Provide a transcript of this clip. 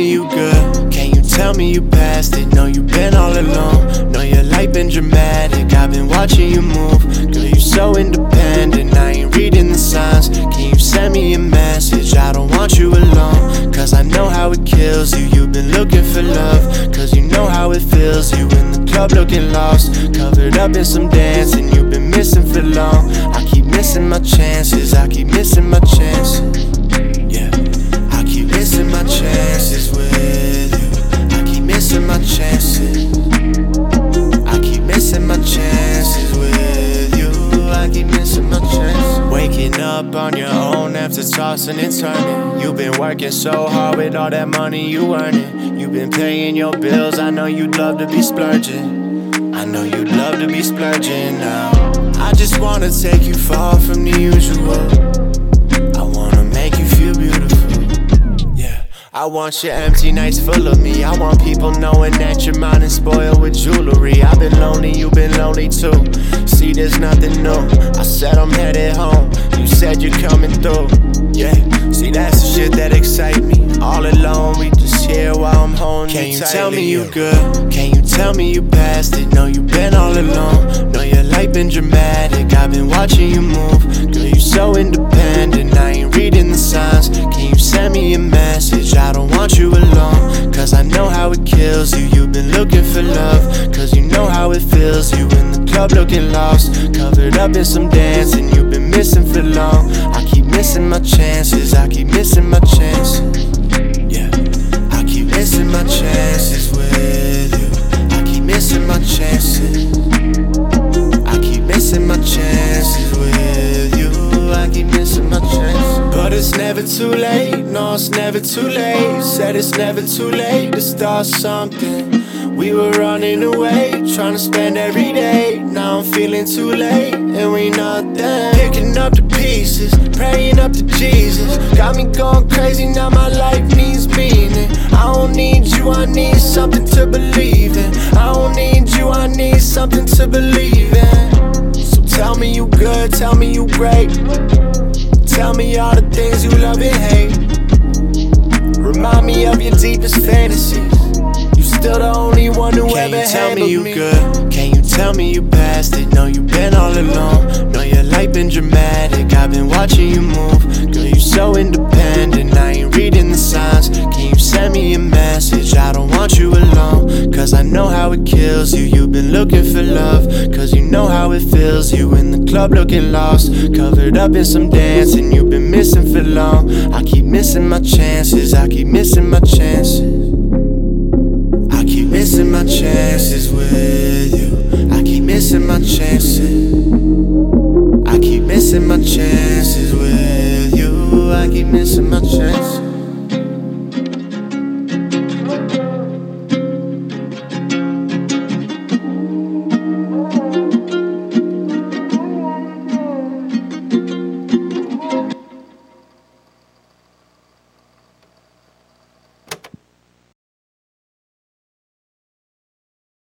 me you good? Can you tell me you passed it? Know you been all alone. Know your life been dramatic. I've been watching you move. Girl, you so independent. I ain't reading the signs. Can you send me a message? I don't want you alone. Cause I know how it kills you. You've been looking for love. Cause you know how it feels. You in the club looking lost. Covered up in some dancing. You've been missing for long. I keep missing my chances. I keep missing my chances. Tossing and turning. You've been working so hard with all that money you earning. You've been paying your bills. I know you'd love to be splurging. I know you'd love to be splurging now. I just wanna take you far from the usual. I wanna make you feel beautiful. Yeah. I want your empty nights full of me. I want people knowing that your mind is spoiled with jewelry. I've been lonely, you've been lonely too. See, there's nothing new. I said I'm headed home. You said you're coming through. Yeah. See, that's the shit that excite me. All alone, we just here while I'm holding Can you tightly. tell me you good? Can you tell me you passed it? No, you've been all alone. No, your life been dramatic. I've been watching you move. Girl, you so independent. I ain't reading the signs. Can you send me a message? I don't want you alone. Cause I know how it kills you. You've been looking for love. Cause you know how it feels. You in the club looking lost. Covered up in some dancing. You've been missing for long. I keep missing my chances. I keep missing my chances. Yeah. I keep missing my chances with you. I keep missing my chances. I keep missing my chances with you. I keep missing my chances. But it's never too late. No, it's never too late. Said it's never too late to start something. We were running away, trying to spend every day. Now I'm feeling too late, and we not there. Picking up the pieces, praying up to Jesus. Got me going crazy, now my life needs meaning. I don't need you, I need something to believe in. I don't need you, I need something to believe in. So tell me you good, tell me you great. Tell me all the things you love and hate. Remind me of your deepest fantasies. You still the tell me you me. good? Can you tell me you passed it? No, you been all alone. Know your life been dramatic. I've been watching you move. Girl, you so independent. I ain't reading the signs. Can you send me a message? I don't want you alone. Cause I know how it kills you. You've been looking for love. Cause you know how it feels. You in the club looking lost. Covered up in some dancing. You've been missing for long. I keep missing my chances. I keep missing my chances missing my chances with you. I keep missing my chances. I keep missing my chances with you. I keep missing my chances.